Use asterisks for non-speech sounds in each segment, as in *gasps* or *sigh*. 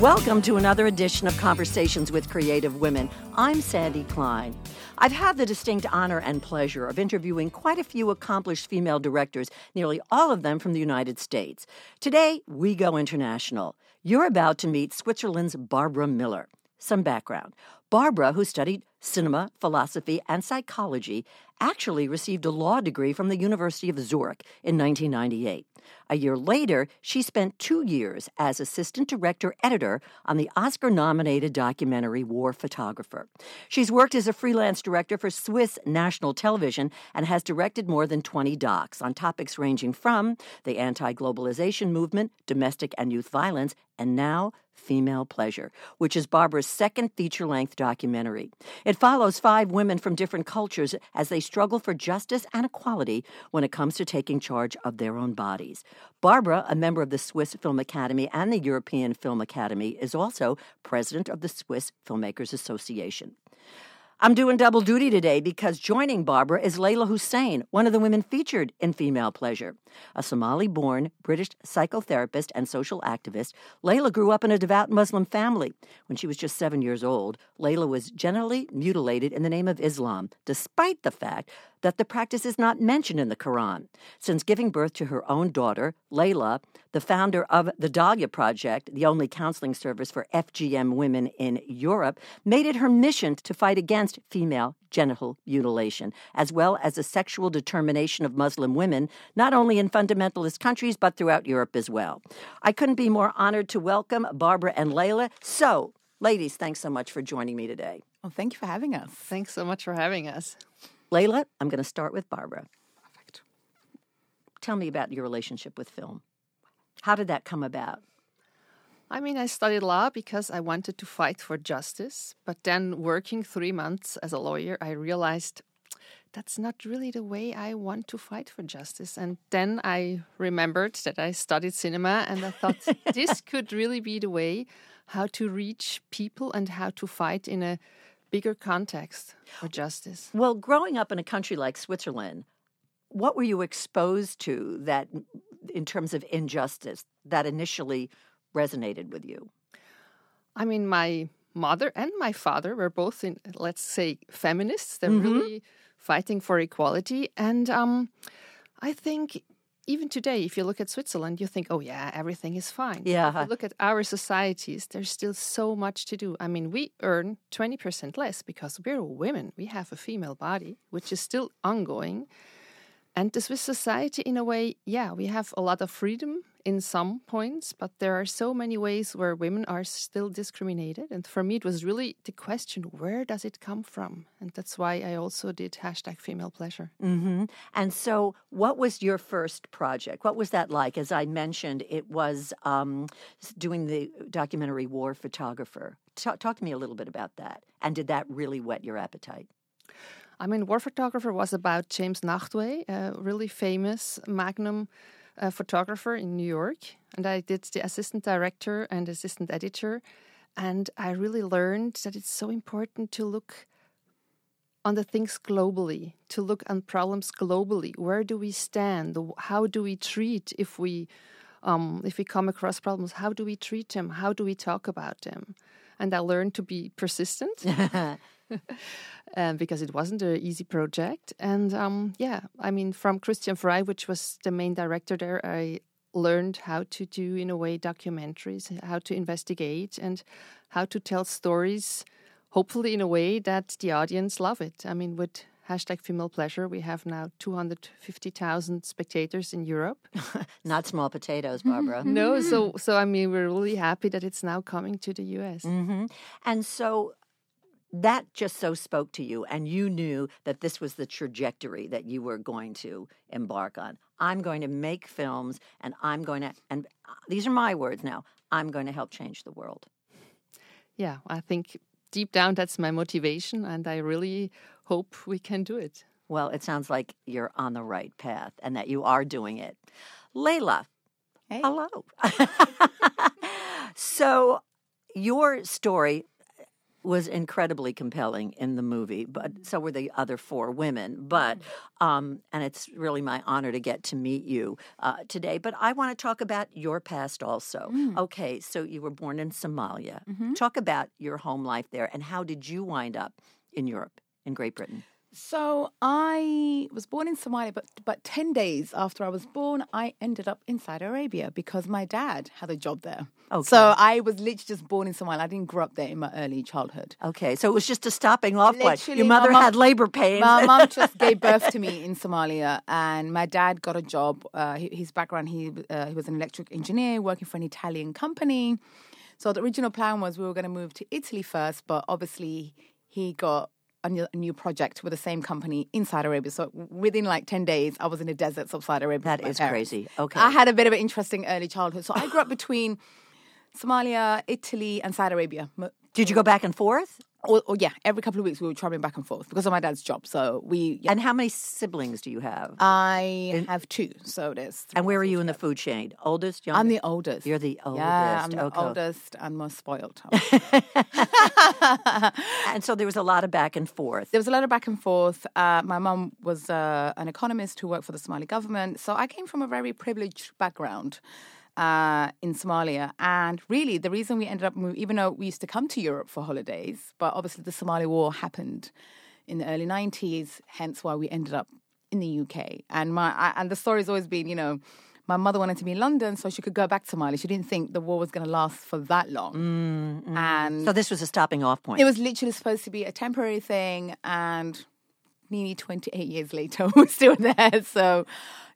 Welcome to another edition of Conversations with Creative Women. I'm Sandy Klein. I've had the distinct honor and pleasure of interviewing quite a few accomplished female directors, nearly all of them from the United States. Today, we go international. You're about to meet Switzerland's Barbara Miller. Some background. Barbara, who studied cinema, philosophy, and psychology, actually received a law degree from the University of Zurich in 1998. A year later, she spent two years as assistant director editor on the Oscar nominated documentary War Photographer. She's worked as a freelance director for Swiss national television and has directed more than 20 docs on topics ranging from the anti globalization movement, domestic and youth violence, and now Female Pleasure, which is Barbara's second feature length documentary. It follows five women from different cultures as they struggle for justice and equality when it comes to taking charge of their own bodies. Barbara, a member of the Swiss Film Academy and the European Film Academy, is also president of the Swiss Filmmakers Association. I'm doing double duty today because joining Barbara is Leyla Hussein, one of the women featured in Female Pleasure. A Somali born British psychotherapist and social activist, Leyla grew up in a devout Muslim family. When she was just seven years old, Leyla was genitally mutilated in the name of Islam, despite the fact that the practice is not mentioned in the Quran. Since giving birth to her own daughter, Leyla, the founder of the Dahlia Project, the only counseling service for FGM women in Europe, made it her mission to fight against female genital mutilation, as well as the sexual determination of Muslim women, not only in fundamentalist countries, but throughout Europe as well. I couldn't be more honored to welcome Barbara and Leyla. So, ladies, thanks so much for joining me today. Well, thank you for having us. Thanks so much for having us. Leyla, I'm going to start with Barbara. Perfect. Tell me about your relationship with film. How did that come about? I mean, I studied law because I wanted to fight for justice, but then working three months as a lawyer, I realized that's not really the way I want to fight for justice. And then I remembered that I studied cinema and I thought *laughs* this could really be the way how to reach people and how to fight in a bigger context for justice. Well, growing up in a country like Switzerland, what were you exposed to that, in terms of injustice, that initially resonated with you? I mean, my mother and my father were both in, let's say, feminists. They're Mhm. really fighting for equality. And um, I think even today, if you look at Switzerland, you think, oh, yeah, everything is fine. If Yeah. you look at our societies, there's still so much to do. I mean, we earn 20% less because we're women. We have a female body, which is still ongoing. And the Swiss society, in a way, yeah, we have a lot of freedom in some points, but there are so many ways where women are still discriminated. And for me, it was really the question where does it come from? And that's why I also did hashtag female pleasure. hmm And so, what was your first project? What was that like? As I mentioned, it was um, doing the documentary War Photographer. Ta- talk to me a little bit about that. And did that really whet your appetite? I mean, War Photographer was about James Nachtwey, a really famous Magnum uh, photographer in New York. And I did the assistant director and assistant editor. And I really learned that it's so important to look on the things globally, to look on problems globally. Where do we stand? How do we treat if we um, if we come across problems? How do we treat them? How do we talk about them? And I learned to be persistent *laughs* um, *laughs* because it wasn't an easy project. And um, yeah, I mean, from Christian Frei, which was the main director there, I learned how to do, in a way, documentaries, how to investigate, and how to tell stories, hopefully in a way that the audience love it. I mean, with hashtag female pleasure, we have now 250,000 spectators in Europe. *laughs* Not small potatoes, *laughs* Barbara. No, so so I mean, we're really happy that it's now coming to the US. hmm And so that just so spoke to you, and you knew that this was the trajectory that you were going to embark on. I'm going to make films, and I'm going to, and uh, these are my words now, I'm going to help change the world. Yeah, I think deep down that's my motivation, and I really hope we can do it. Well, it sounds like you're on the right path and that you are doing it. Leyla, Hey. hello. *laughs* so, your story was incredibly compelling in the movie, but so were the other four women. But um, and it's really my honor to get to meet you uh, today. But I want to talk about your past also. Okay, so you were born in Somalia. Talk about your home life there, and how did you wind up in Europe, in Great Britain? So I was born in Somalia, but but ten days after I was born, I ended up in Saudi Arabia because my dad had a job there. Okay. So I was literally just born in Somalia. I didn't grow up there in my early childhood. Okay, so it was just a stopping off point. Your mother mom- had labor pains. My mom *laughs* just gave birth to me in Somalia, and my dad got a job. Uh, his background, he uh, he was an electric engineer working for an Italian company. So the original plan was we were going to move to Italy first, but obviously he got a new, a new project with the same company in Saudi Arabia. So within like ten days, I was in the deserts of Saudi Arabia. That is parents. crazy. Okay. I had a bit of an interesting early childhood. So I grew up between Somalia, Italy, and Saudi Arabia. Did you go back and forth? Or, or yeah, every couple of weeks we were traveling back and forth because of my dad's job. So we, yeah. And how many siblings do you have? I have two, so there's. Three. and where are you in the food chain? Oldest, youngest? I'm the oldest. You're the oldest. Yeah, I'm the okay. oldest and most spoiled. *laughs* *laughs* And so there was a lot of back and forth. there was a lot of back and forth. Uh, my mom was uh, an economist who worked for the Somali government, so I came from a very privileged background. Uh, in Somalia, and really the reason we ended up moving, even though we used to come to Europe for holidays, but obviously the Somali war happened in the early '90s, hence why we ended up in the UK. And my I, and the story's always been, you know, my mother wanted to be in London so she could go back to Mali. She didn't think the war was going to last for that long, and So this was a stopping off point. it was literally supposed to be a temporary thing, and nearly 28 years later, *laughs* we're still there. So,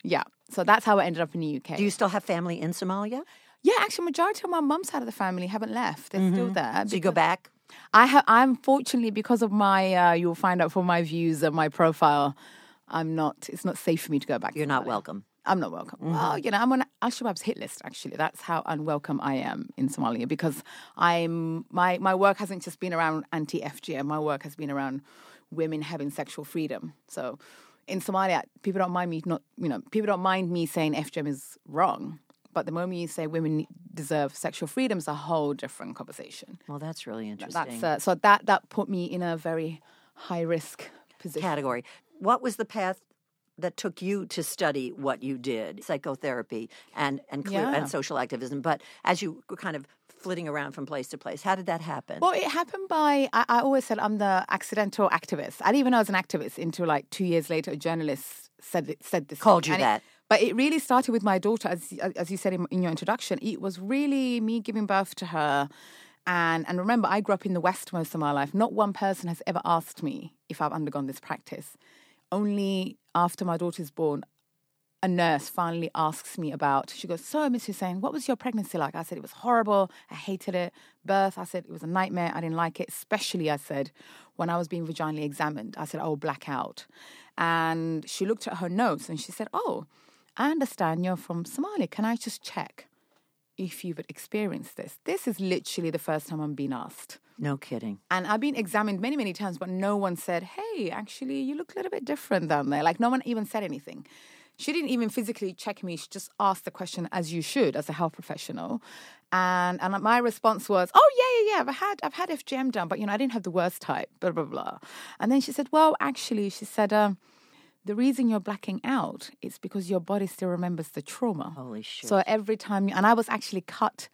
yeah. So that's how I ended up in the UK. do you still have family in Somalia? yeah, actually, majority of my mum's side of the family haven't left. They're still there. Mm-hmm. So you go back? I have. I'm fortunately because of my. Uh, you'll find out from my views and my profile. I'm not. It's not safe for me to go back. You're not Somalia. welcome. I'm not welcome. Well, you know, I'm on Al Shabaab's hit list. Actually, that's how unwelcome I am in Somalia because I'm my my work hasn't just been around anti FGM. My work has been around women having sexual freedom. So, in Somalia, people don't mind me not. You know, people don't mind me saying FGM is wrong. But the moment you say women deserve sexual freedom, is a whole different conversation. Well, that's really interesting. That's uh, so that that put me in a very high risk position. category. What was the path that took you to study what you did, psychotherapy and and, clear, Yeah. and social activism? But as you kind of flitting around from place to place, how did that happen? Well, it happened by, I, I always said I'm the accidental activist. I didn't even know I was an activist until like two years later, a journalist said, it- said this. Called you And it- that. but it really started with my daughter, as, as you said in, in your introduction. It was really me giving birth to her. And, and remember, I grew up in the West most of my life. Not one person has ever asked me if I've undergone this practice. Only after my daughter's born, a nurse finally asks me about, she goes, So, Miss Hussein, what was your pregnancy like? I said, It was horrible. I hated it. Birth, I said, It was a nightmare. I didn't like it, especially, I said, when I was being vaginally examined. I said, I will black out. And she looked at her notes and she said, Oh, I understand you're from Somalia. Can I just check if you've experienced this? This is literally the first time I'm being asked. no kidding. And I've been examined many, many times, but no one said, hey, actually, you look a little bit different down there. Like, no one even said anything. She didn't even physically check me. She just asked the question as you should as a health professional. And and my response was, oh, yeah, yeah, yeah, I've had, I've had FGM done, but, you know, I didn't have the worst type, blah, blah, blah. And then she said, well, actually, she said, um, the reason you're blacking out is because your body still remembers the trauma. Holy shit. So every time, you, and I was actually cut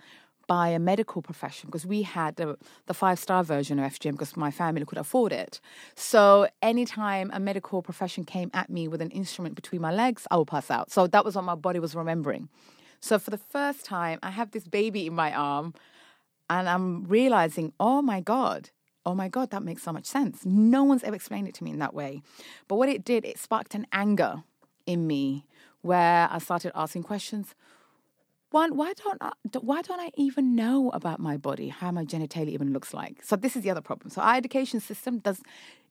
by a medical profession because we had the, the five star version of FGM because my family could afford it. So anytime a medical profession came at me with an instrument between my legs, I would pass out. So that was what my body was remembering. So for the first time, I have this baby in my arm and I'm realizing, oh my God, oh my God, that makes so much sense. No one's ever explained it to me in that way. But what it did, it sparked an anger in me where I started asking questions. One, why don't I, why don't I even know about my body, how my genitalia even looks like? So this is the other problem. So our education system does.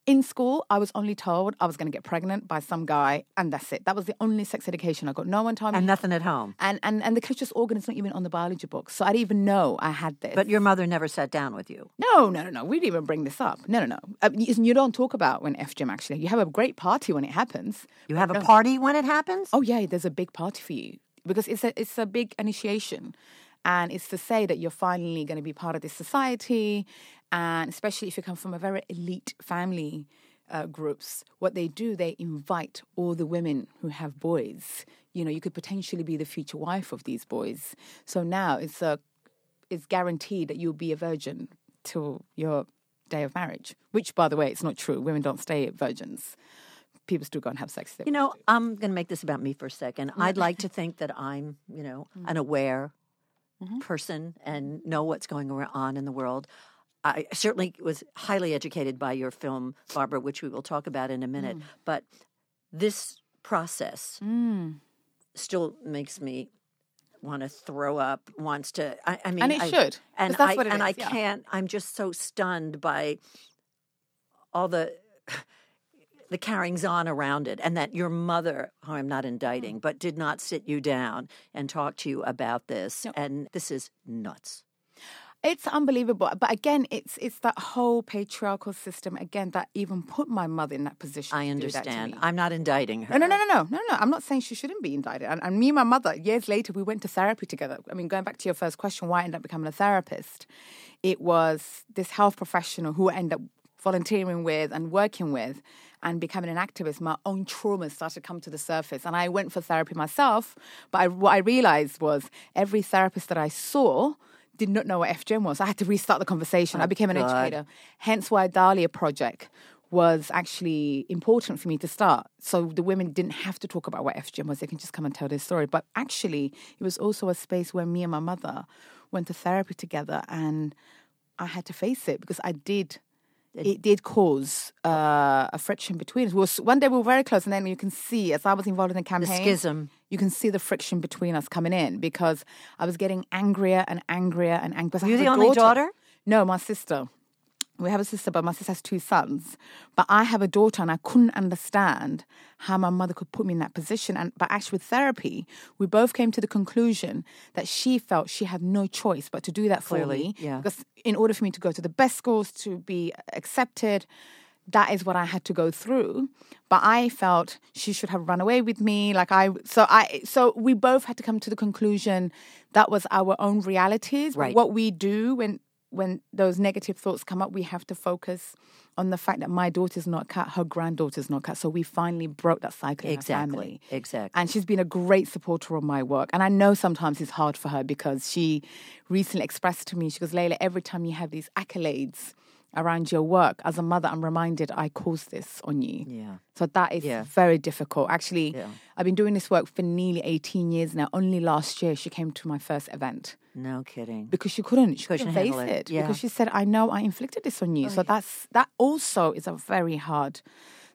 In school, I was only told I was going to get pregnant by some guy, and that's it. That was the only sex education I got. No one told me And nothing at home. and and and the clitoris organ is not even on the biology book, so I didn't even know I had this. But your mother never sat down with you. no, no, no, no, we didn't even bring this up. No, no, no. Uh, you, you don't talk about when FGM actually. You have a great party when it happens. You have a party when it happens? Oh yeah, there's a big party for you because it's a it's a big initiation, and it's to say that you're finally going to be part of this society, and especially if you come from a very elite family uh, groups, what they do, they invite all the women who have boys. You know, you could potentially be the future wife of these boys. So now it's a, it's guaranteed that you'll be a virgin till your day of marriage. Which, by the way, it's not true. Women don't stay virgins. People still go and have sex. You know, I'm going to make this about me for a second. I'd like to think that I'm, you know, *laughs* Mm. an aware Mm-hmm. person and know what's going on in the world. I certainly was highly educated by your film, Barbara, which we will talk about in a minute. Mm. But this process still makes me want to throw up. Wants to. I, I mean, And it I- should, And that's I what it and I is, yeah. can't. I'm just so stunned by all the the carryings on around it, and that your mother, who I'm not Mm. indicting, but did not sit you down and talk to you about this. And this is nuts. It's unbelievable. But again, it's it's that whole patriarchal system again that even put my mother in that position. I to do that to understand. I'm not indicting her. No, no, no, no, no, no, no. I'm not saying she shouldn't be indicted. And, and me and my mother, years later, we went to therapy together. I mean, going back to your first question, why I ended up becoming a therapist, it was this health professional who I ended up volunteering with and working with and becoming an activist. My own traumas started to come to the surface. And I went for therapy myself. But I, what I realized was every therapist that I saw did not know what FGM was. I had to restart the conversation. I oh, became an God. educator. Hence why Dahlia Project was actually important for me to start. So the women didn't have to talk about what FGM was, they can just come and tell their story. But actually, it was also a space where me and my mother went to therapy together and I had to face it because I did. It did cause uh, a friction between us. We was, one day we were very close, and then you can see, as I was involved in the campaign, schism. you can see the friction between us coming in because I was getting angrier and angrier and angrier. You're the only daughter? No, my sister. We have a sister, but my sister has two sons. But I have a daughter, and I couldn't understand how my mother could put me in that position. And but actually, with therapy, we both came to the conclusion that she felt she had no choice but to do that for Clearly, me. yeah. Because in order for me to go to the best schools, to be accepted, that is what I had to go through. But I felt she should have run away with me. Like I, so I, so we both had to come to the conclusion that was our own realities. Right. What we do when when those negative thoughts come up, we have to focus on the fact that my daughter's not cut, her granddaughter's not cut. So we finally broke that cycle in our Exactly. family. Exactly. And she's been a great supporter of my work. And I know sometimes it's hard for her because she recently expressed to me, she goes, Leyla, every time you have these accolades around your work, as a mother, I'm reminded I caused this on you. Yeah. So that is Yeah. very difficult. Actually, Yeah. I've been doing this work for nearly 18 years now. Only last year she came to my first event No kidding. because she couldn't. She Couldn't face it, it, yeah. because she said, "I know I inflicted this on you." so that's that also is a very hard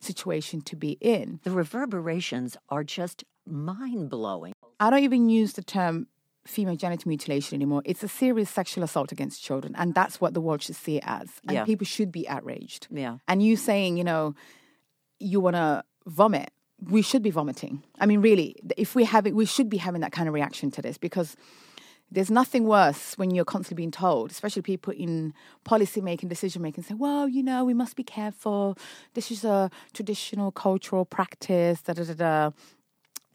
situation to be in. The reverberations are just mind blowing. I don't even use the term female genital mutilation anymore. It's a serious sexual assault against children, and that's what the world should see it as. And Yeah. people should be outraged. Yeah. And you saying, you know, you want to vomit, we should be vomiting. I mean, really, if we have it, we should be having that kind of reaction to this because there's nothing worse when you're constantly being told, especially people in policy making, decision making, say, well, you know, we must be careful. This is a traditional cultural practice, da da da da.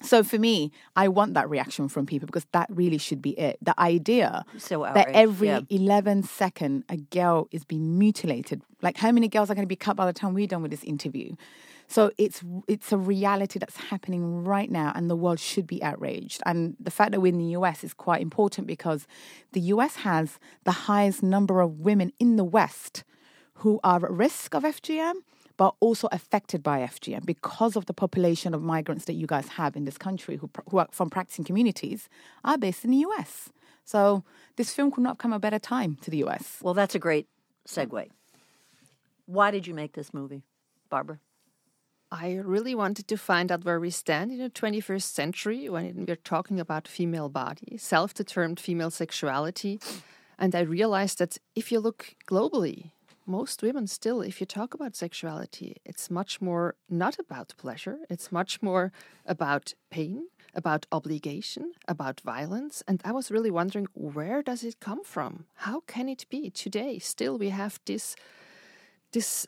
So for me, I want that reaction from people because that really should be it. The idea So that every yeah. 11 second a girl is being mutilated. Like how many girls are going to be cut by the time we're done with this interview? So it's it's a reality that's happening right now, and the world should be outraged. And the fact that we're in the US is quite important because the US has the highest number of women in the West who are at risk of FGM, but also affected by FGM because of the population of migrants that you guys have in this country who, who are from practicing communities are based in the US. So this film could not come at a better time to the US. Well, that's a great segue. Why did you make this movie, Barbara? I really wanted to find out where we stand in the 21st century when we're talking about female body, self determined female sexuality. And I realized that if you look globally, most women still, if you talk about sexuality, it's much more not about pleasure, it's much more about pain, about obligation, about violence. And I was really wondering where does it come from? How can it be today? Still, we have this this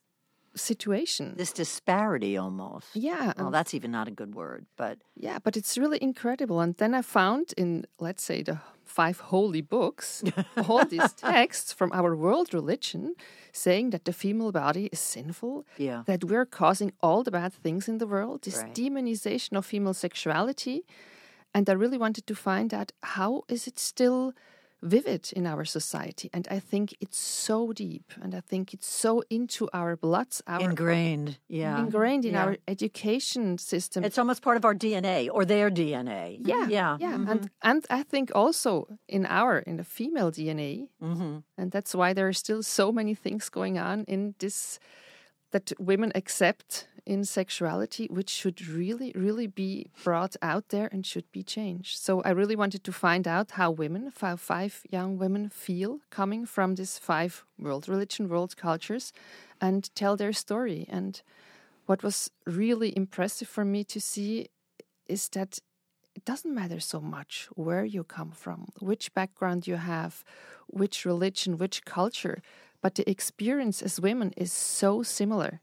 situation. This disparity almost. Yeah, Well, um, that's even not a good word, but Yeah, but it's really incredible. And then I found in, let's say, the five holy books, all these *laughs* texts from our world religion saying that the female body is sinful, Yeah. that we're causing all the bad things in the world, this Right. demonization of female sexuality. And I really wanted to find out how is it still vivid in our society. And I think it's so deep and I think it's so into our bloods, our Ingrained. Yeah. ingrained in Yeah. our education system. It's almost part of our DNA or their DNA. yeah, Yeah. yeah, mhm. and and I think also in our in the female DNA, Mhm. and that's why there are still so many things going on in this that women accept in sexuality, which should really, really be brought out there and should be changed. So I really wanted to find out how women, how five young women feel coming from these five world religion, world cultures, and tell their story. And what was really impressive for me to see is that it doesn't matter so much where you come from, which background you have, which religion, which culture, but the experience as women is so similar.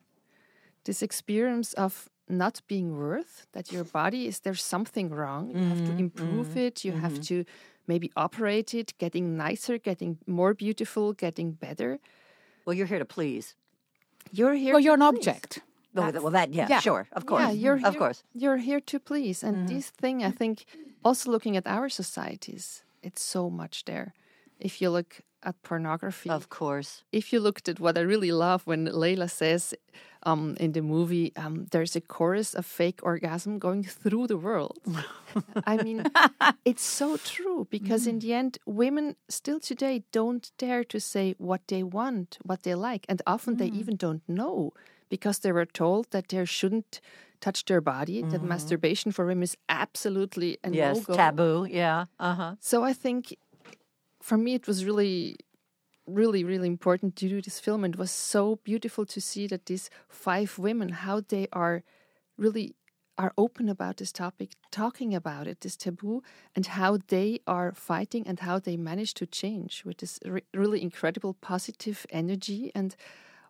This experience of not being worth, that your body is there's something wrong, you have to mm-hmm. improve mm-hmm. it, you have mm-hmm. to maybe operate it, getting nicer, getting more beautiful, getting better. Well, you're here to please. You're here. Well, to you're an please. object. Well, well, that, yeah, yeah. sure. Of course. Yeah, you're of here, course. You're here to please. And this thing, I think, also looking at our societies, it's so much there. If you look at pornography, Of course. if you looked at what I really love when Leyla says um, in the movie, um, there's a chorus of fake orgasm going through the world. I mean, *laughs* it's so true because in the end, women still today don't dare to say what they want, what they like. And often they even don't know because they were told that they shouldn't touch their body, that masturbation for women is absolutely a Yes. no-go. Taboo. Yeah. Uh huh. So I think for me it was really really really important to do this film. And it was so beautiful to see that these five women how they are really are open about this topic talking about it this taboo and how they are fighting and how they manage to change with this re- really incredible positive energy and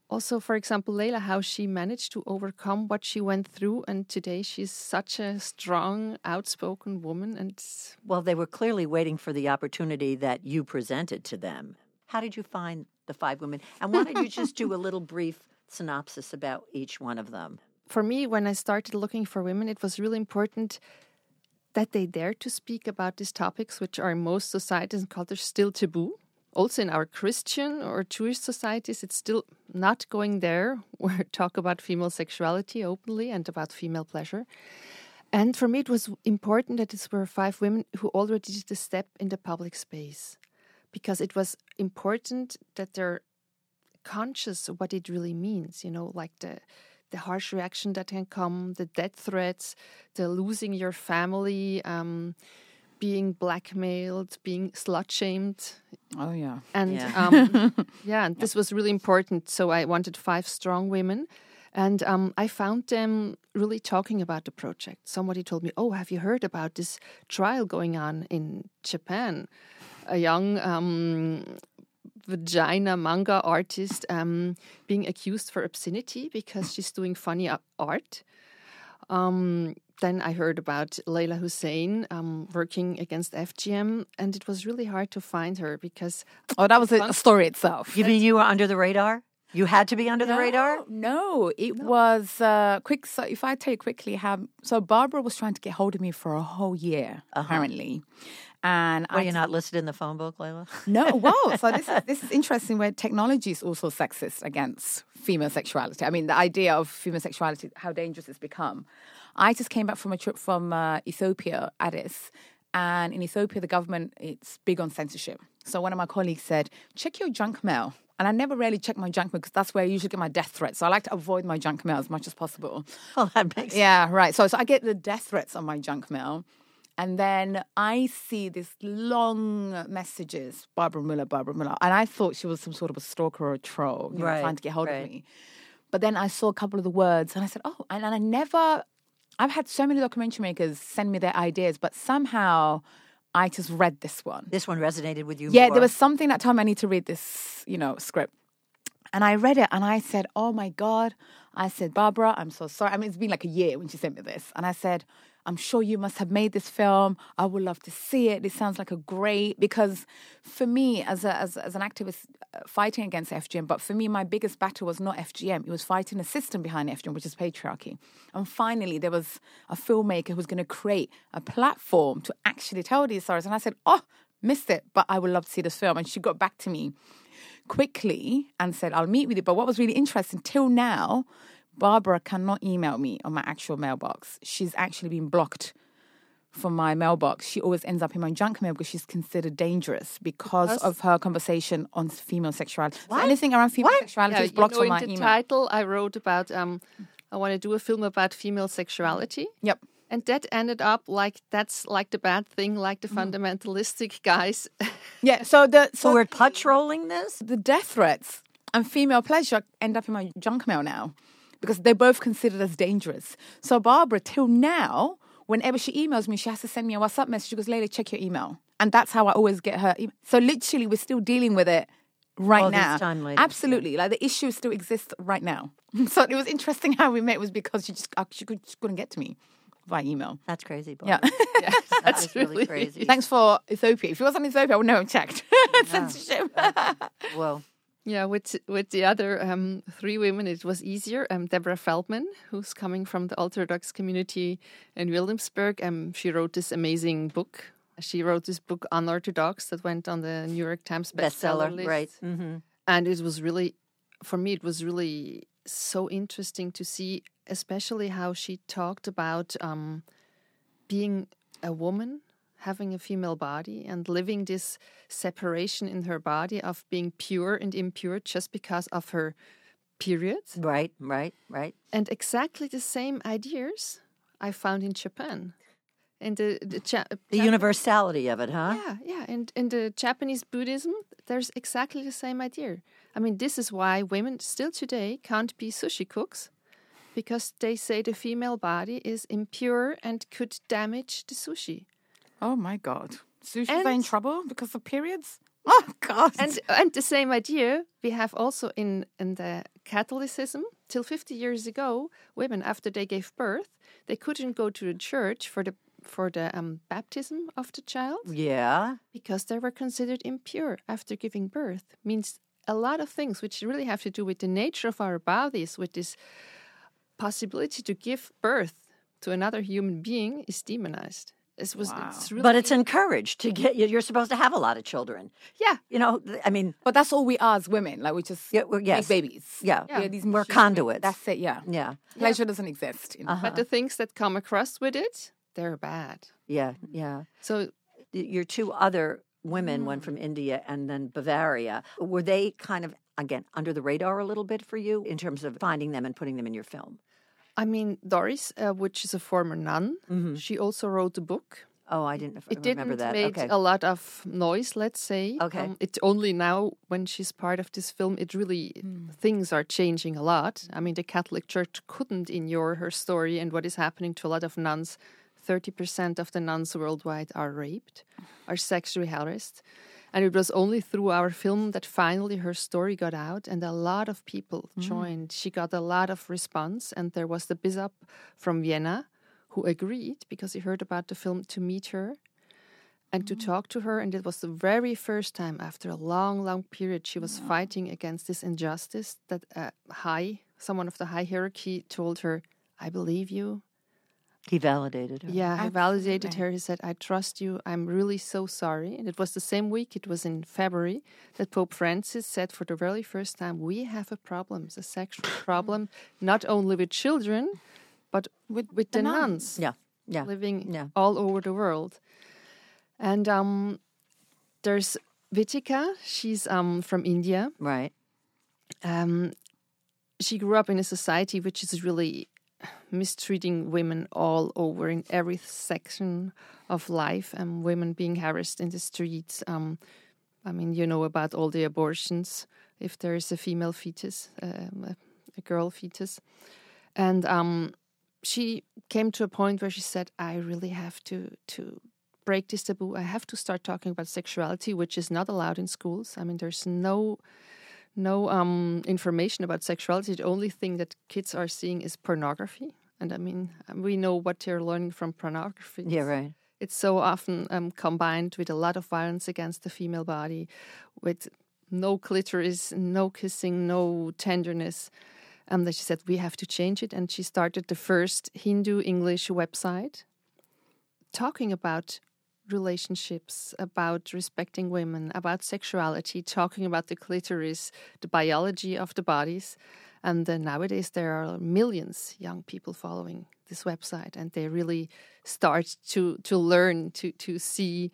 also for example Leyla how she managed to overcome what she went through and today she's such a strong outspoken woman and Well, they were clearly waiting for the opportunity that you presented to them. How did you find the five women? And why don't you just do a *laughs* little brief synopsis about each one of them? for me, when I started looking for women, it was really important that they dare to speak about these topics, which are in most societies and cultures still taboo. Also, in our Christian or Jewish societies, it's still not going there *laughs* where talk about female sexuality openly and about female pleasure. And for me, it was important that it were five women who already did the step in the public space because it was important that they're conscious of what it really means, you know, like the the harsh reaction that can come, the death threats, the losing your family, um, being blackmailed, being slut shamed, Oh yeah. and Yeah. um, *laughs* yeah, and this was really important. So I wanted five strong women, and um, I found them really talking about the project. Somebody told me, "Oh, have you heard about this trial going on in Japan? A young um, vagina manga artist um, being accused for obscenity because she's doing funny art." Um, then I heard about Leyla Hussein um, working against FGM, and it was really hard to find her because Oh, that was a, a story itself. You mean you were under the radar? You had to be under the radar? No, it was uh, quick. So, if I tell you quickly how, so Barbara was trying to get hold of me for a whole year, apparently, and Were I you not listed in the phone book, Leyla? No, *laughs* wow. So this is this is interesting where technology is also sexist against female sexuality. I mean, the idea of female sexuality, how dangerous it's become. I just came back from a trip from uh, Ethiopia, Addis, and in Ethiopia, the government it's big on censorship. So one of my colleagues said, "Check your junk mail." And I never really check my junk mail because that's where I usually get my death threats. So I like to avoid my junk mail as much as possible. *laughs* Well, that makes sense. Yeah, right. So, so I get the death threats on my junk mail. And then I see these long messages, Barbara Muller, Barbara Muller. And I thought she was some sort of a stalker or a troll, you know, Right, trying to get hold right. of me. But then I saw a couple of the words and I said, oh, and, and I never, I've had so many documentary makers send me their ideas, but somehow I just read this one. This one resonated with you Yeah, more. there was something that told me I need to read this, you know, script. And I read it and I said, Oh my God. I said, Barbara, I'm so sorry. I mean, it's been like a year when she sent me this. And I said, I'm sure you must have made this film. I would love to see it. It sounds like a great because for me as a, as, as an activist uh, fighting against FGM, but for me my biggest battle was not FGM. It was fighting the system behind FGM, which is patriarchy. And finally, there was a filmmaker who was going to create a platform to actually tell these stories. And I said, "Oh, missed it, but I would love to see this film." And she got back to me quickly and said, "I'll meet with you." But what was really interesting till now Barbara cannot email me on my actual mailbox. She's actually been blocked from my mailbox. She always ends up in my junk mail because she's considered dangerous because, because? of her conversation on female sexuality. So anything around female what? sexuality yeah, is blocked you know, from my in the email. title I wrote about um, I want to do a film about female sexuality. Yep. And that ended up like that's like the bad thing, like the mm. fundamentalistic guys. yeah. So the *laughs* so, so we're patrolling this. The death threats and female pleasure end up in my junk mail now because they're both considered as dangerous. So Barbara, till now, whenever she emails me, she has to send me a WhatsApp message. She goes, Leyla, check your email. And that's how I always get her. Email. So literally, we're still dealing with it right All now. Later, Absolutely. Like the issue still exists right now. *laughs* so it was interesting how we met was because she just uh, she, could, she couldn't get to me by email. That's crazy. Bob. Yeah. *laughs* yeah. That's really crazy. Thanks for Ethiopia. If it wasn't Ethiopia, I would never have checked. *laughs* Censorship. Whoa. Yeah, with with the other um, three women, it was easier. Um, Deborah Feldman, who's coming from the Orthodox community in Williamsburg, um, she wrote this amazing book. She wrote this book Unorthodox that went on the New York Times bestseller, bestseller list. Right. Mm-hmm. And it was really, for me, it was really so interesting to see, especially how she talked about um, being a woman having a female body and living this separation in her body of being pure and impure just because of her periods. Right, right, right. And exactly the same ideas I found in Japan. And the the, the universality of it, huh? Yeah, yeah. And in the Japanese Buddhism, there's exactly the same idea. I mean, this is why women still today can't be sushi cooks because they say the female body is impure and could damage the sushi. Oh my God. Sushi and, in trouble because of periods? *laughs* Oh God. And and the same idea we have also in, in the Catholicism. Till 50 years ago, women after they gave birth, they couldn't go to the church for the for the um, baptism of the child. Yeah. Because they were considered impure after giving birth. Means a lot of things which really have to do with the nature of our bodies, with this possibility to give birth to another human being is demonized. It was, wow. it's really, but it's encouraged to get you. You're supposed to have a lot of children. Yeah, you know. I mean, but that's all we are as women. Like we just yeah, we're, yes. make babies. Yeah, yeah. We're, these we're conduits. That's it. Yeah, yeah. Pleasure yeah. doesn't exist. You know? uh-huh. But the things that come across with it, they're bad. Yeah, yeah. So your two other women, mm. one from India and then Bavaria, were they kind of again under the radar a little bit for you in terms of finding them and putting them in your film? I mean, Doris, uh, which is a former nun, mm-hmm. she also wrote a book Oh, I didn't it remember didn't that. Okay. a lot of noise, let's say. Okay. Um, it's only now when she's part of this film, it really mm. things are changing a lot. I mean, the Catholic Church couldn't ignore her story and what is happening to a lot of nuns. Thirty percent of the nuns worldwide are raped, are sexually harassed. And it was only through our film that finally her story got out and a lot of people mm. joined. She got a lot of response, and there was the bishop from Vienna who agreed because he heard about the film to meet her and mm. to talk to her. And it was the very first time after a long, long period she was fighting against this injustice that uh, high someone of the high hierarchy told her, "I believe you." He validated her. Yeah, he validated her. He said, "I trust you. I'm really so sorry." And it was the same week. It was in February that Pope Francis said, for the very first time, we have a problem, a sexual *gasps* problem, not only with children but with, with the, the nuns. nuns. Yeah, yeah, living yeah. all over the world. And um, there's Vithika. She's um, from India. Right. Um, she grew up in a society which is really mistreating women all over in every section of life, and women being harassed in the streets. Um, I mean, you know about all the abortions if there is a female fetus, um, a, girl fetus, and um, she came to a point where she said, "I really have to to break this taboo. I have to start talking about sexuality, which is not allowed in schools. I mean, there's no no um, information about sexuality. The only thing that kids are seeing is pornography. And I mean, we know what they're learning from pornography. Yeah, right. It's so often um, combined with a lot of violence against the female body, with no clitoris, no kissing, no tenderness. Um, that she said we have to change it, and she started the first Hindi English website talking about relationships, about respecting women, about sexuality, talking about the clitoris, the biology of the bodies. And uh, nowadays, there are millions young people following this website, and they really start to to learn to to see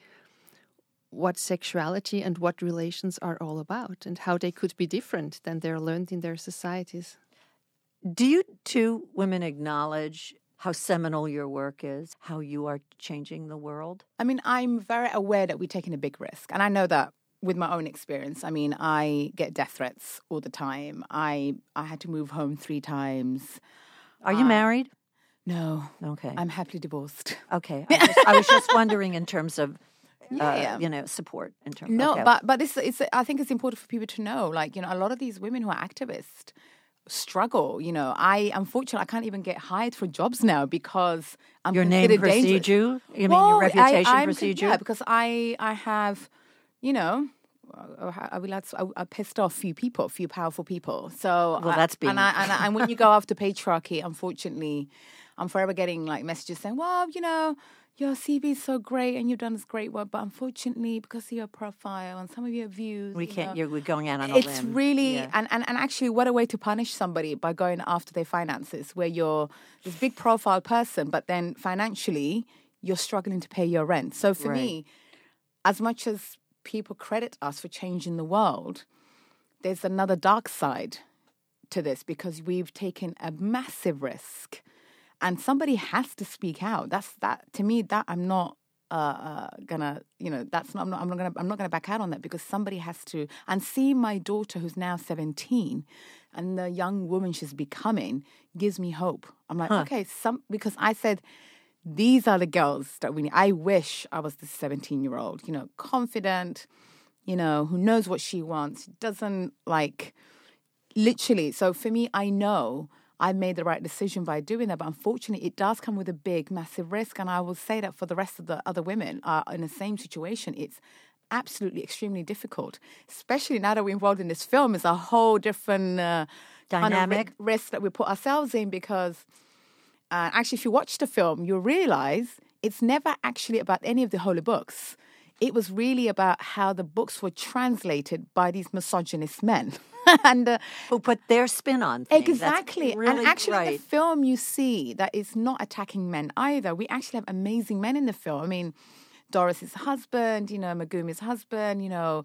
what sexuality and what relations are all about, and how they could be different than they're learned in their societies. Do you two women acknowledge how seminal your work is, how you are changing the world? I mean, I'm very aware that we're taking a big risk. And I know that with my own experience. I mean, I get death threats all the time. I I had to move home three times. Are you Uh, married? No. Okay. I'm happily divorced. okay. I, just, I was just wondering in terms of, *laughs* uh, Yeah. you know, support in terms. No, okay. but but this it's I think it's important for people to know. Like you know, a lot of these women who are activists struggle. You know, I unfortunately I can't even get hired for jobs now because I'm your name precedes you. You mean your reputation I, you? Yeah, because I I have, you know. Uh, uh, I, I, will add- I, I pissed off a few people, a few powerful people. So, Well, I- that's being- and, I, and, I, and when you go after patriarchy, unfortunately, I'm forever getting like messages saying, "Well, you know, your CV is so great and you've done this great work, but unfortunately, because of your profile and some of your views, we can't. You're we're going out on a it's limb. really Yeah. and, and and actually what a way to punish somebody by going after their finances where you're this big profile person but then financially you're struggling to pay your rent so for Right. me as much as people credit us for changing the world there's another dark side to this because we've taken a massive risk and somebody has to speak out that's that to me that i'm not uh, uh, gonna, you know, that's not. I'm not. I'm not gonna. I'm not gonna back out on that because somebody has to. And see my daughter, who's now 17, and the young woman she's becoming, gives me hope. I'm like, okay, some because I said these are the girls that we need. I wish I was the 17 year old, you know, confident, you know, who knows what she wants, doesn't like literally. So for me, I know I made the right decision by doing that. But unfortunately, it does come with a big, massive risk. And I will say that for the rest of the other women are in the same situation. It's absolutely extremely difficult, especially now that we're involved in this film. It's a whole different uh, kind of Dynamic. risk that we put ourselves in because uh, actually, if you watch the film, you'll realize it's never actually about any of the holy books. It was really about how the books were translated by these misogynist men. *laughs* and uh, Who put their spin on things. Exactly. really and actually, right. the film you see that is not attacking men either. We actually have amazing men in the film. I mean, Doris's husband, you know, Megumi's husband, you know,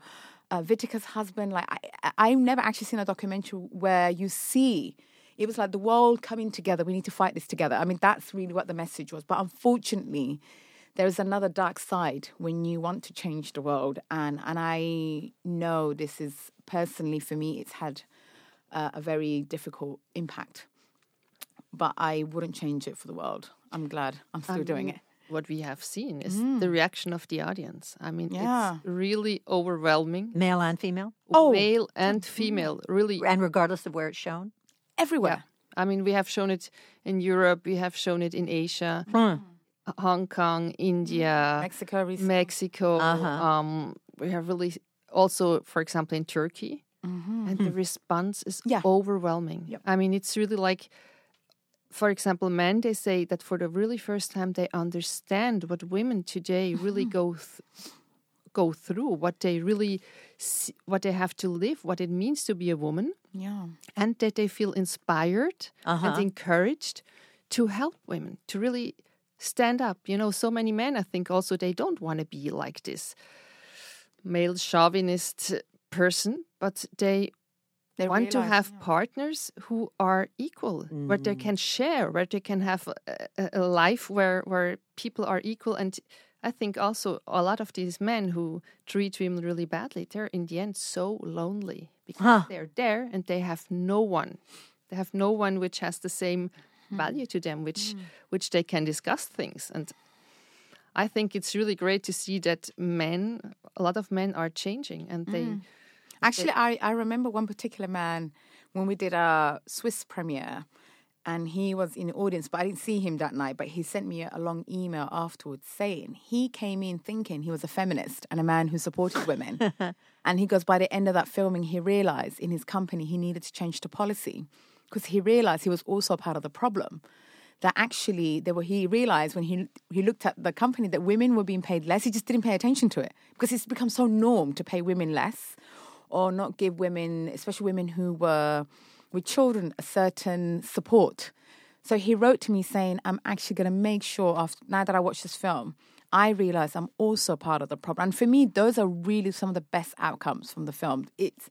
uh, Vithika's husband. Like, I- I've never actually seen a documentary where you see it was like the world coming together. We need to fight this together. I mean, that's really what the message was. But unfortunately, there is another dark side when you want to change the world, and and I know this is personally for me, it's had uh, a very difficult impact. But I wouldn't change it for the world. I'm glad I'm still doing it. What we have seen is the reaction of the audience. I mean, Yeah. it's really overwhelming. Male and female, Oh. Male and female, really. and regardless of where it's shown. Everywhere. I mean, we have shown it in Europe, we have shown it in Asia, Hong Kong, India, Mexico recently. Mexico. Uh-huh. Um, we have really also, for example, in Turkey, and the response is Yeah. overwhelming. Yep. I mean, it's really like, for example, men they say that for the really first time they understand what women today really go th- go through, what they really, see, what they have to live, what it means to be a woman yeah. and that they feel inspired Uh-huh. and encouraged to help women to really stand up you know so many men i think also they don't want to be like this male chauvinist person but they, They want to have yeah. partners who are equal where they mm. can share where they can have a, a- a life where where people are equal and i think also a lot of these men who treat women really badly they're in the end so lonely because Huh. they're there and they have no one they have no one which has the same Hmm. value to them which hmm. which they can discuss things and i think it's really great to see that men a lot of men are changing and hmm. they Actually, I, I remember one particular man when we did a Swiss premiere, and he was in the audience, but I didn't see him that night. But he sent me a, a long email afterwards saying he came in thinking he was a feminist and a man who supported women. *laughs* and he goes, by the end of that filming, he realized in his company he needed to change the policy because he realized he was also part of the problem that actually there were he realized when he he looked at the company that women were being paid less he just didn't pay attention to it because it's become so norm to pay women less or not give women especially women who were with children a certain support so he wrote to me saying i'm actually going to make sure after now that i watch this film I realize I'm also part of the problem. And for me, those are really some of the best outcomes from the film. It's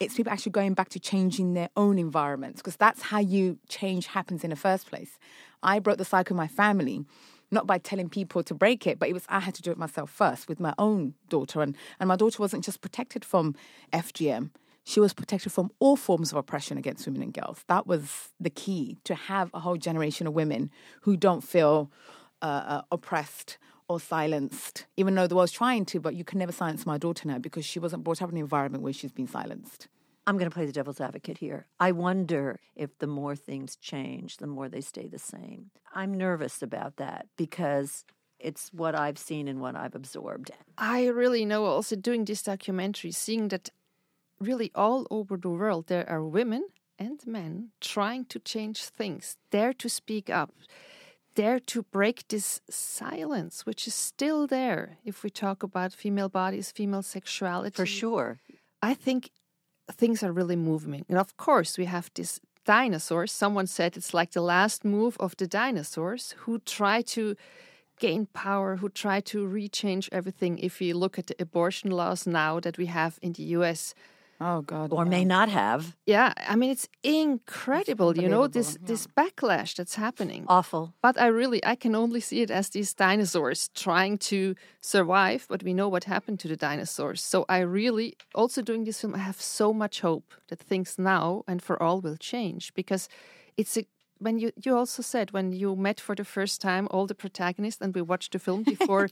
it's people actually going back to changing their own environments because that's how you change happens in the first place. I broke the cycle in my family not by telling people to break it, but it was I had to do it myself first with my own daughter. And, and my daughter wasn't just protected from FGM, she was protected from all forms of oppression against women and girls. That was the key to have a whole generation of women who don't feel uh, uh, oppressed or silenced, even though the world's trying to, but you can never silence my daughter now because she wasn't brought up in an environment where she's been silenced. I'm going to play the devil's advocate here. I wonder if the more things change, the more they stay the same. I'm nervous about that because it's what I've seen and what I've absorbed. I really know also doing this documentary, seeing that really all over the world there are women and men trying to change things, dare to speak up, dare to break this silence, which is still there if we talk about female bodies, female sexuality. For sure. I think things are really moving. And of course, we have this dinosaurs. Someone said it's like the last move of the dinosaurs who try to gain power, who try to rechange everything. If you look at the abortion laws now that we have in the US, Oh God. Or yeah. may not have. yeah, I mean it's incredible, you know, this this backlash that's happening. Awful. But I really, I can only see it as these dinosaurs trying to survive, but we know what happened to the dinosaurs. So I really, also doing this film, I have so much hope that things now and for all will change because it's a when you you also said when you met for the first time all the protagonists and we watched the film *laughs* before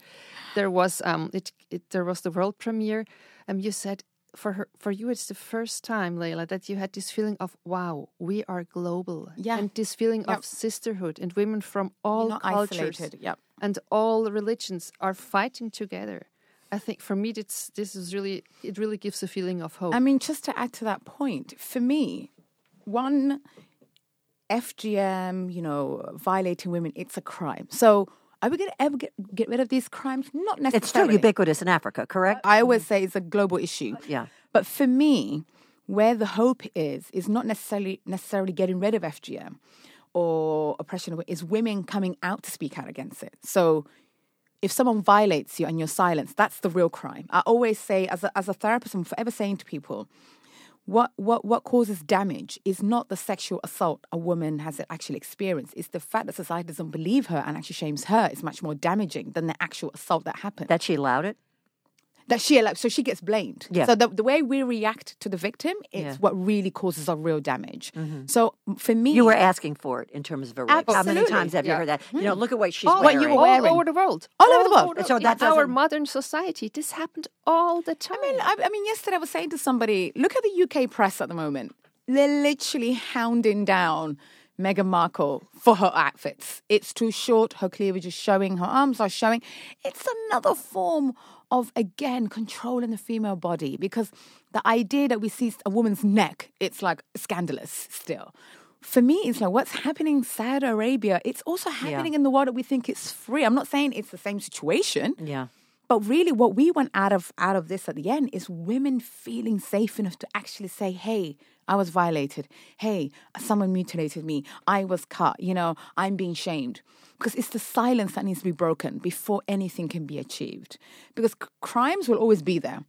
there was um it, it there was the world premiere um you said for her for you it's the first time Leyla that you had this feeling of wow we are global Yeah. and this feeling Yep. of sisterhood and women from all cultures isolated. Yep. and all religions are fighting together. I think for me, it's, this is really it really gives a feeling of hope. I mean, just to add to that point, for me, one FGM, you know, violating women, it's a crime. So are we going to ever get, get rid of these crimes? Not necessarily. It's still ubiquitous in Africa, correct? I always say it's a global issue. Uh, yeah. But for me, where the hope is, is not necessarily necessarily getting rid of FGM or oppression, is women coming out to speak out against it. So if someone violates you and you're silenced, that's the real crime. I always say, as a, as a therapist, I'm forever saying to people, what, what, what causes damage is not the sexual assault a woman has actually experienced. It's the fact that society doesn't believe her and actually shames her is much more damaging than the actual assault that happened That she allowed it? That she allowed, so she gets blamed. Yeah. So the, the way we react to the victim is Yeah. what really causes a real damage. Mm-hmm. So for me, You were asking for it in terms of a rape. How many times have you heard that? You mm. know, look at what she's all, wearing. you were wearing. all over the world, All over the world. So that in our modern society, this happened all the time. I mean, I, I mean, yesterday I was saying to somebody, look at the UK press at the moment. They're literally hounding down Meghan Markle for her outfits. It's too short. Her cleavage is showing. Her arms are showing. It's another form of again controlling the female body because the idea that we see a woman's neck, it's like scandalous still. For me, it's like what's happening in Saudi Arabia. It's also happening in the world that we think it's free. I'm not saying it's the same situation. Yeah. But really, what we want out of out of this at the end is women feeling safe enough to actually say, "Hey, I was violated. Hey, someone mutilated me. I was cut. You know, I'm being shamed." Because it's the silence that needs to be broken before anything can be achieved. Because c- crimes will always be there,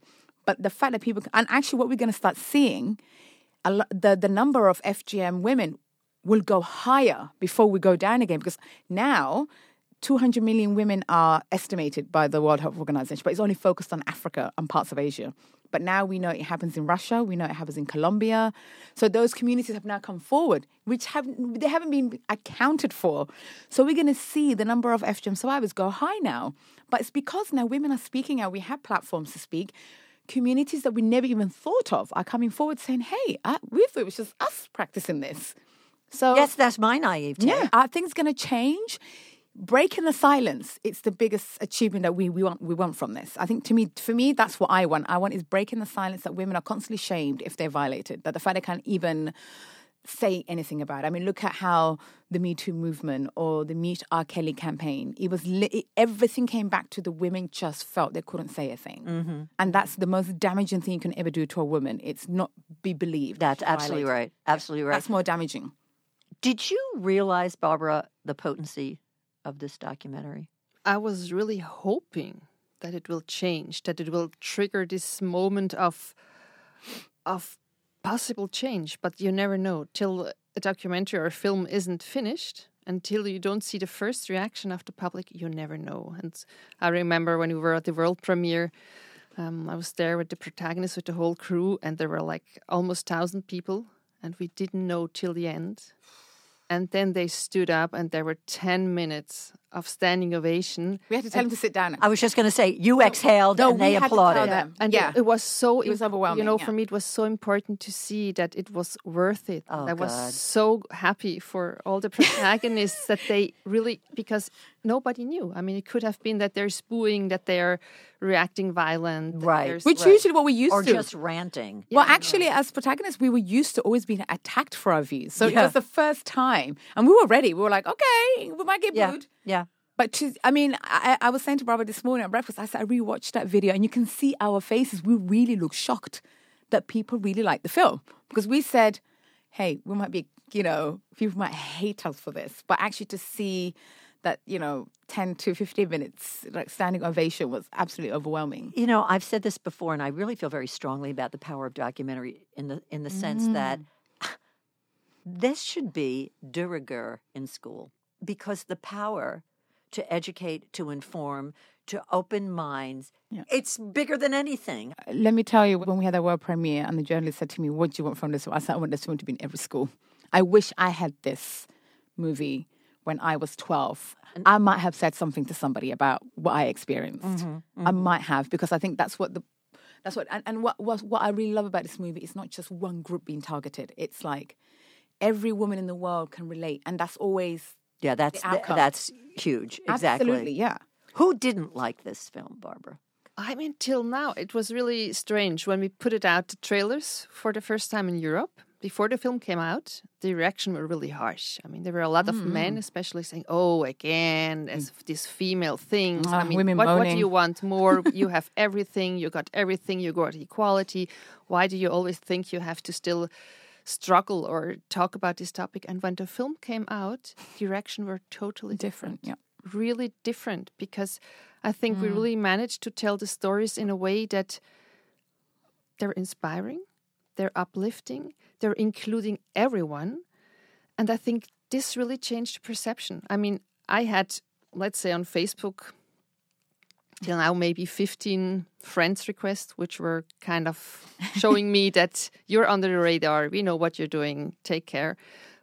but the fact that people and actually what we're going to start seeing, lo- the the number of FGM women will go higher before we go down again. Because now 200 million women are estimated by the World Health Organization, but it's only focused on Africa and parts of Asia. But now we know it happens in Russia, we know it happens in Colombia. So those communities have now come forward, which haven't they haven't been accounted for. So we're going to see the number of FGM survivors go high now. But it's because now women are speaking out. We have platforms to speak. communities that we never even thought of are coming forward saying, "Hey, I, we thought it was just us practicing this." So Yes, that's my naivety. yeah, are things going to change? Breaking the silence. It's the biggest achievement that we, we want we want from this. I think to me, for me, that's what I want. I want is breaking the silence that women are constantly shamed if they're violated. That the fact they can't even say anything about. it. I mean, look at how the Me Too movement or the Mute R. Kelly campaign. It was li- it, everything came back to the women just felt they couldn't say a thing, mm-hmm. and that's the most damaging thing you can ever do to a woman. It's not be believed. That's absolutely violated. right. Absolutely right. That's more damaging. Did you realize, Barbara, the potency of this documentary? I was really hoping that it will change, that it will trigger this moment of of possible change, but you never know till a documentary or a film isn't finished. Until you don't see the first reaction of the public, you never know. And I remember when we were at the world premiere, um, I was there with the protagonist, with the whole crew, and there were like almost thousand people, and we didn't know till the end. And then they stood up, and there were ten minutes of standing ovation. We had to tell him to sit down. I was just going to say, you exhaled no, and they we had to tell applauded. them. And yeah. it, it was so It was overwhelming, You know, yeah. for me, it was so important to see that it was worth it. Oh, I was so happy for all the protagonists that they really because nobody knew. I mean, it could have been that they're spooing, that they're reacting violent, Right. Which Right. usually what we used Or to. just ranting. well, actually, as protagonists, we were used to always being attacked for our views. So it was the first time, and we were ready. We were like, okay, we might get Yeah. booed. Yeah. But to, I mean, I, I was saying to Barbara this morning at breakfast, I said, I rewatched that video and you can see our faces. We really look shocked that people really like the film because we said, hey, we might be, you know, people might hate us for this. But actually to see that, you know, 10 to 15 minutes, like standing ovation was absolutely overwhelming. You know, I've said this before, and I really feel very strongly about the power of documentary in the in the sense that mm. *sighs* this should be de rigueur in school because the power to educate, to inform, to open minds, it's bigger than anything. Uh, let me tell you, when we had the world premiere and the journalist said to me, What do you want from this? I said, I want this film to be in every school. I wish I had this movie when I was 12. I might have said something to somebody about what I experienced. Mm-hmm, I mm-hmm. might have, because I think that's what the that's what and, and what, what what I really love about this movie is not just one group being targeted. It's like every woman in the world can relate, and that's always Yeah, that's The th- that's huge. Exactly. absolutely yeah. Who didn't like this film, Barbara? I mean, till now, it was really strange when we put it out to trailers for the first time in Europe. Before the film came out, the reaction were really harsh. I mean, there were a lot of Mm-hmm. men, especially, saying, "Oh, again, as this female thing." Ah, I mean, women what, what do you want more? *laughs* you have everything. You got everything. You got equality. Why do you always think you have to still struggle or talk about this topic? And when the film came out, the reaction were totally Different, yeah. really different because I think Mm. we really managed to tell the stories in a way that they're inspiring, they're uplifting, they're including everyone. And I think this really changed perception. I mean, I had, let's say on Facebook, till now maybe 15 friends requests, which were kind of showing me that you're under the radar, we know what you're doing, take care.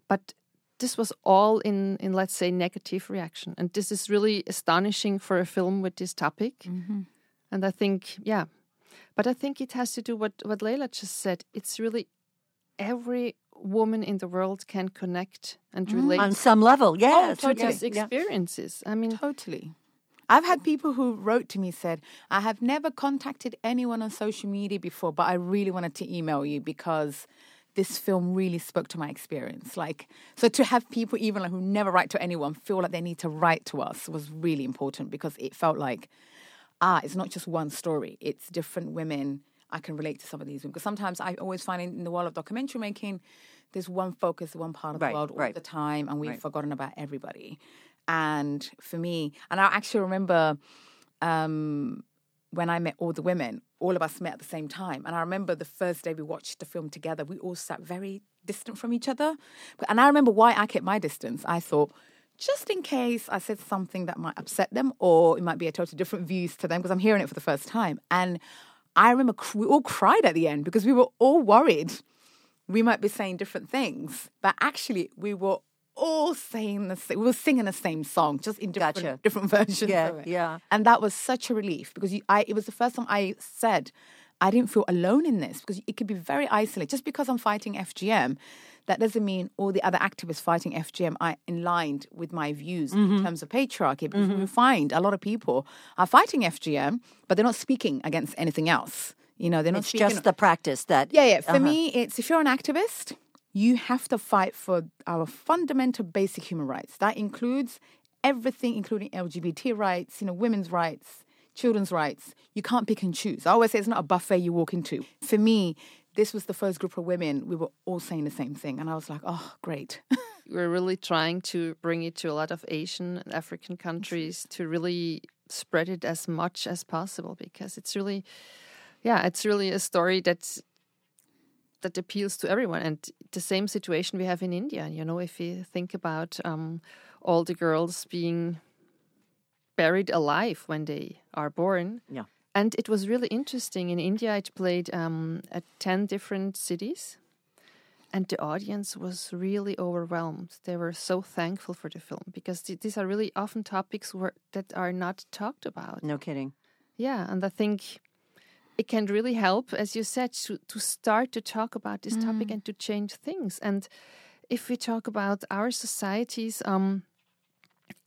But this was all in, in let's say, negative reaction. And this is really astonishing for a film with this topic. Mm-hmm. And I think, yeah. But I think it has to do what, what Leyla just said. It's really every woman in the world can connect and mm. relate On some level, yes. Oh, to totally. these experiences. I mean, Totally. I've had people who wrote to me said, "I have never contacted anyone on social media before, but I really wanted to email you because this film really spoke to my experience." Like, so to have people even like who never write to anyone feel like they need to write to us was really important because it felt like, ah, it's not just one story; it's different women. I can relate to some of these women because sometimes I always find in the world of documentary making, there's one focus, one part of Right, the world all right. the time, and we've Right. forgotten about everybody. And for me, and I actually remember um, when I met all the women, all of us met at the same time. And I remember the first day we watched the film together, we all sat very distant from each other. And I remember why I kept my distance. I thought, just in case I said something that might upset them or it might be a totally different views to them because I'm hearing it for the first time. And I remember we all cried at the end because we were all worried we might be saying different things, but actually we were all saying the same, we were singing the same song, just in different Gotcha. different *laughs* versions. Yeah, yeah. And that was such a relief because you, I, it was the first time I said, I didn't feel alone in this because it could be very isolated. Just because I'm fighting FGM, that doesn't mean all the other activists fighting FGM are in line with my views Mm-hmm. in terms of patriarchy. Because we find a lot of people are fighting FGM, but they're not speaking against anything else. You know, they're not It's speaking. just the practice that. Yeah, yeah. For Uh-huh. me, it's if you're an activist, you have to fight for our fundamental basic human rights. That includes everything, including LGBT rights, you know, women's rights, children's rights. You can't pick and choose. I always say it's not a buffet you walk into. For me, this was the first group of women. We were all saying the same thing, and I was like, oh, great. *laughs* We're really trying to bring it to a lot of Asian and African countries to really spread it as much as possible because it's really, yeah, it's really a story that's that appeals to everyone. And the same situation we have in India. You know, if you think about um, all the girls being buried alive when they are born. Yeah. And it was really interesting. In India, it played um, at 10 different cities. And the audience was really overwhelmed. They were so thankful for the film because th- these are really often topics where, that are not talked about. No kidding. Yeah, and I think it can really help, as you said, to, to start to talk about this topic and to change things. And if we talk about our societies, um,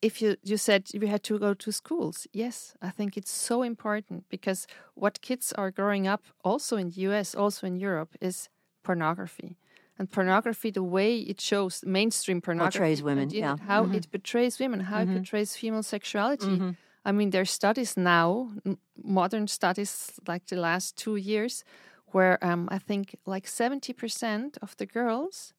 if you, you said we had to go to schools, yes, I think it's so important because what kids are growing up, also in the US, also in Europe, is pornography. And pornography, the way it shows mainstream pornography, Portrays women, and, you know, yeah. Mm-hmm. how it betrays women, how it betrays female sexuality. I mean, there are studies now, modern studies like the last two years, where um, I think like 70% of the girls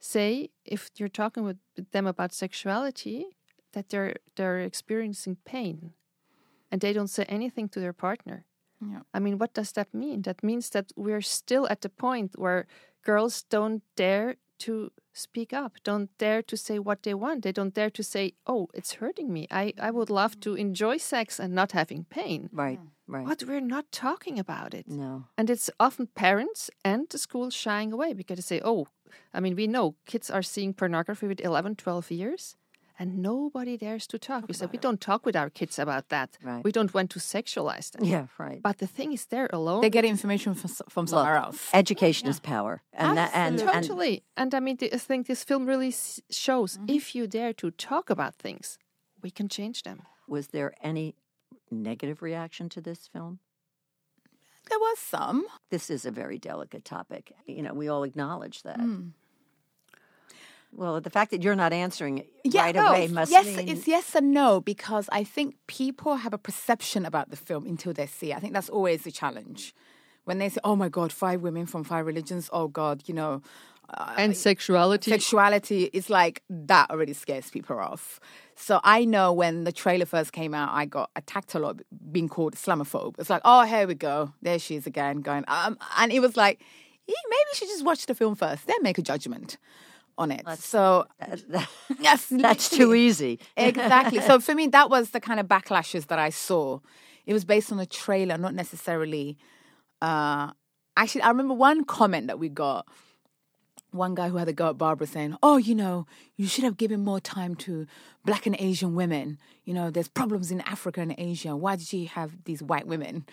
say if you're talking with with them about sexuality, that they're they're experiencing pain, and they don't say anything to their partner. Yeah. I mean, what does that mean? That means that we're still at the point where girls don't dare to speak up, don't dare to say what they want. They don't dare to say, "Oh, it's hurting me. I I would love to mm. enjoy sex and not having pain." Right. Right. But we're not talking about it. No. And it's often parents and the school shying away because they say, oh, I mean, we know kids are seeing pornography with 11, 12 years, and nobody dares to talk. we said we don't talk with our kids about that. Right. We don't want to sexualize them. Yeah. Right. But the thing is, they're alone. they get information from, s- from somewhere else. Education is power, and that and, and totally. And, I mean, I think this film really s- shows if you dare to talk about things, we can change them. was there any negative reaction to this film? There was some. This is a very delicate topic. You know, we all acknowledge that. Hmm. Well, the fact that you're not answering it Yeah, right no, away must yes, mean it's yes and no because I think people have a perception about the film until they see. it. I think that's always the challenge. When they say, "Oh my God, five women from five religions," oh God, you know, and sexuality. sexuality is like that already scares people off. So I know when the trailer first came out, I got attacked a lot being called Islamophobe. It's like, oh, here we go, there she is again, going, um, and it was like, "Eh, maybe you should just watch the film first, then make a judgment on it. so *laughs* yes, *laughs* that's too easy. *laughs* exactly. So for me, that was the kind of backlashes that I saw. It was based on a trailer, not necessarily. Uh, actually, I remember one comment that we got. One guy who had a go at Barbara saying, "Oh, you know, you should have given more time to Black and Asian women. You know, there's problems in Africa and Asia. Why did you have these white women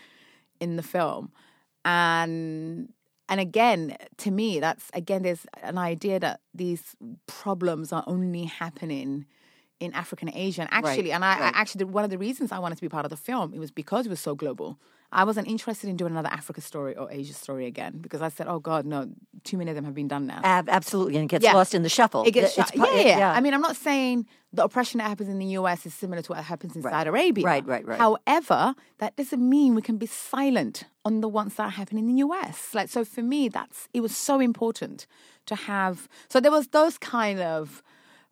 in the film?" And and again, to me, that's again, there's an idea that these problems are only happening in Africa and Asia. And actually, and I, I actually, one of the reasons I wanted to be part of the film, it was because it was so global. I wasn't interested in doing another Africa story or Asia story again because I said, oh God, no, too many of them have been done now. Ab- absolutely, and it gets Yeah. lost in the shuffle. It gets It's pa- yeah, it- yeah, I mean, I'm not saying the oppression that happens in the US is similar to what happens in Saudi Arabia. Right, right, right. However, that doesn't mean we can be silent on the ones that happen in the US. Like, so for me, that's it was so important to have. So there was those kind of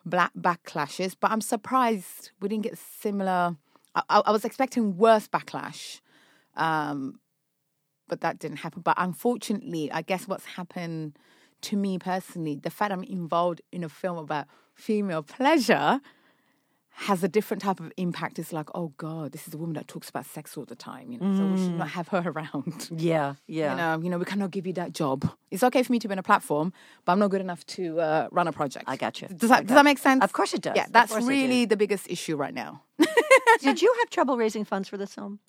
black backlashes, but I'm surprised we didn't get similar. I I was expecting worse backlash. Um, but that didn't happen. But unfortunately, I guess what's happened to me personally, the fact I'm involved in a film about female pleasure has a different type of impact. It's like, oh God, this is a woman that talks about sex all the time, you know, so we should not have her *laughs* around. yeah, yeah. You know, you know, we cannot give you that job. It's okay for me to be on a platform, but I'm not good enough to uh, run a project. I got you. Does that, does that make sense? Of course it does. Yeah, that's really the biggest issue right now. *laughs* Did you have trouble raising funds for this film?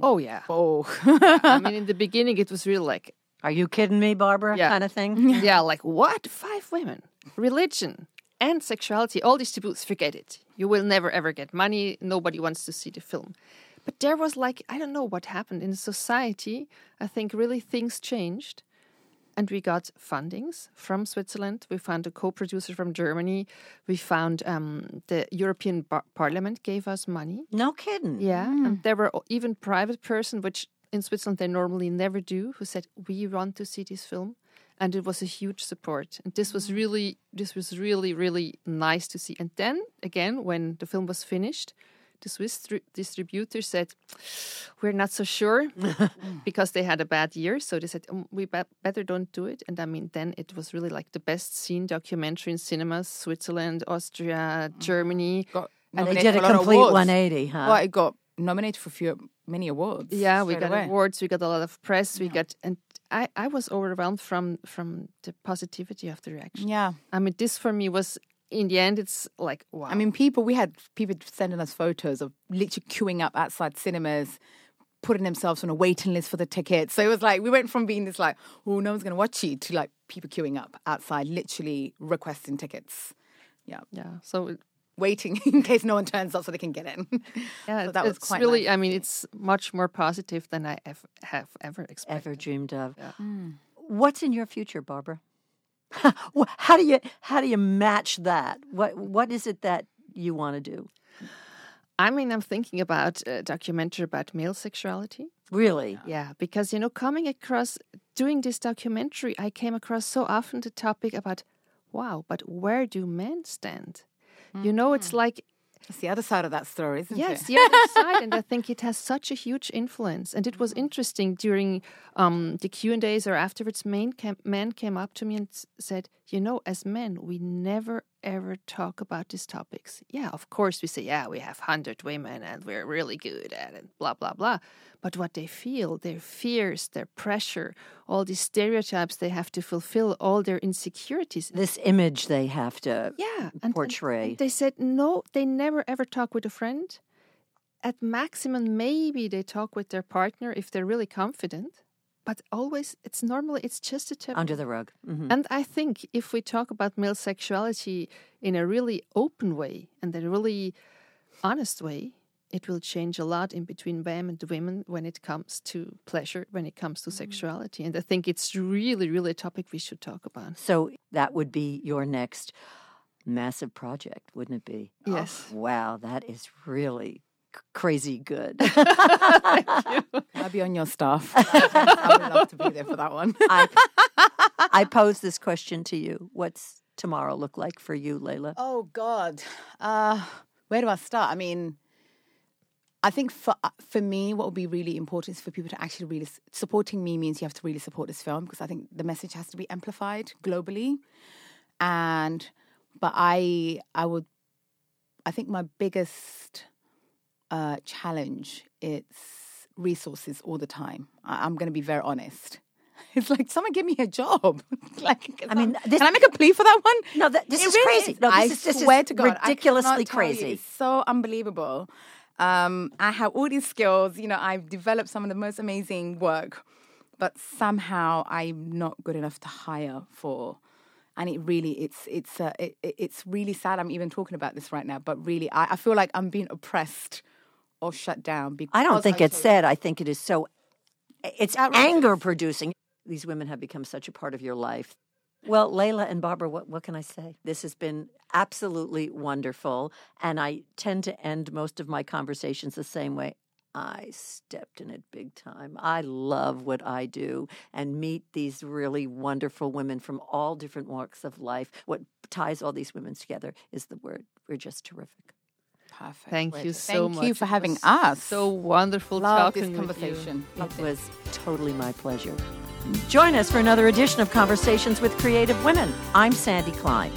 Oh yeah. Oh, *laughs* I mean, in the beginning, it was really like, Are you kidding me, Barbara? Yeah. Kind of thing. *laughs* yeah, like what? Five women, religion, and sexuality. All these taboos. Forget it. You will never ever get money. Nobody wants to see the film. But there was like I don't know what happened in society. I think really things changed, and we got fundings from Switzerland. We found a co-producer from Germany. We found um, the European Bar- Parliament gave us money. No kidding. Yeah, and there were even private person, which in Switzerland they normally never do, who said we want to see this film, and it was a huge support. And this was really, this was really, really nice to see. And then again, when the film was finished, the Swiss dri- distributor said, "We're not so sure," *laughs* because they had a bad year. So they said, "Um, "We be- better don't do it." And I mean, then it was really like the best seen documentary in cinemas: Switzerland, Austria, Germany. got And they did for a complete awards. 180, huh? Well, it got nominated for few, many awards. Yeah, we got away. awards. We got a lot of press. We got, and I, I was overwhelmed from from the positivity of the reaction. Yeah. I mean, this for me was in the end. It's like wow. I mean, people, we had people sending us photos of literally queuing up outside cinemas, putting themselves on a waiting list for the tickets. So it was like, we went from being this like, oh, no one's going to watch you to like people queuing up outside, literally requesting tickets. Yeah. yeah. So it- Waiting *laughs* in case no one turns up so they can get in. yeah, so that was quite really. nice. I mean, it's much more positive than I ev- have ever expected. Ever dreamed of. Hmm. What's in your future, Barbara? *laughs* How do you how do you match that? What what is it that you want to do? I mean, I'm thinking about a documentary about male sexuality. Really? Yeah, because you know, coming across doing this documentary, I came across so often the topic about, wow, but where do men stand? You know, it's mm. like That's the other side of that story, isn't yes, it? the other *laughs* side, and I think it has such a huge influence. And it was interesting during um, the Q and A's or afterwards. Men came, men came up to me and said, "You know, as men, we never ever talk about these topics. Yeah, of course, we say, yeah, we have hundred women and we're really good at it, blah blah blah. But what they feel, their fears, their pressure, all these stereotypes they have to fulfill, all their insecurities, This image they have to yeah, and- portray. and they said no, they never ever talk with a friend. At maximum, maybe they talk with their partner if they're really confident. But always, it's normally it's just a taboo. under the rug. Mhm. And I think if we talk about male sexuality in a really open way and a really honest way, it will change a lot in between them and women when it comes to pleasure, when it comes to sexuality. And I think it's really, really a topic we should talk about. So that would be your next massive project, wouldn't it be? Oh, Yes. wow, that is really crazy good. *laughs* I'll be on your staff. *laughs* I would love to be there for that one. *laughs* I, I pose this question to you. What's tomorrow look like for you, Leyla? Oh God, uh, where do I start? I mean, I think for uh, for me, what would be really important is for people to actually really supporting me means you have to really support this film because I think the message has to be amplified globally, and but I I would I think my biggest uh, challenge its resources all the time. I, I'm going to be very honest. *laughs* It's like someone give me a job. *laughs* like, I mean, this- can I make a plea for that one? No, that- this It is really crazy. No, this I is- this is to God, ridiculously you, crazy. It's so unbelievable. Um, I have all these skills. You know, I've developed some of the most amazing work, but somehow I'm not good enough to hire for. And it really, it's it's uh, it- it's really sad. I'm even talking about this right now, but really, I, I feel like I'm being oppressed or shut down. Because I don't think I it's sad. I think it is so, it's anger producing. These women have become such a part of your life. Well, Leyla and Barbara, what, what can I say? This has been absolutely wonderful. And I tend to end most of my conversations the same way. I stepped in it big time. I love what I do and meet these really wonderful women from all different walks of life. What ties all these women together is the word. We're just terrific. Perfect. Thank Well, you so Thank much. you for having us. So wonderful Love this conversation. It was totally my pleasure. Join us for another edition of Conversations with Creative Women. I'm Sandy Klein.